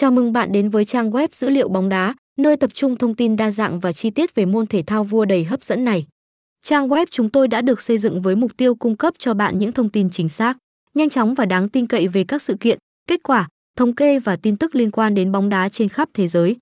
Chào mừng bạn đến với trang web dữ liệu bóng đá, nơi tập trung thông tin đa dạng và chi tiết về môn thể thao vua đầy hấp dẫn này. Trang web chúng tôi đã được xây dựng với mục tiêu cung cấp cho bạn những thông tin chính xác, nhanh chóng và đáng tin cậy về các sự kiện, kết quả, thống kê và tin tức liên quan đến bóng đá trên khắp thế giới.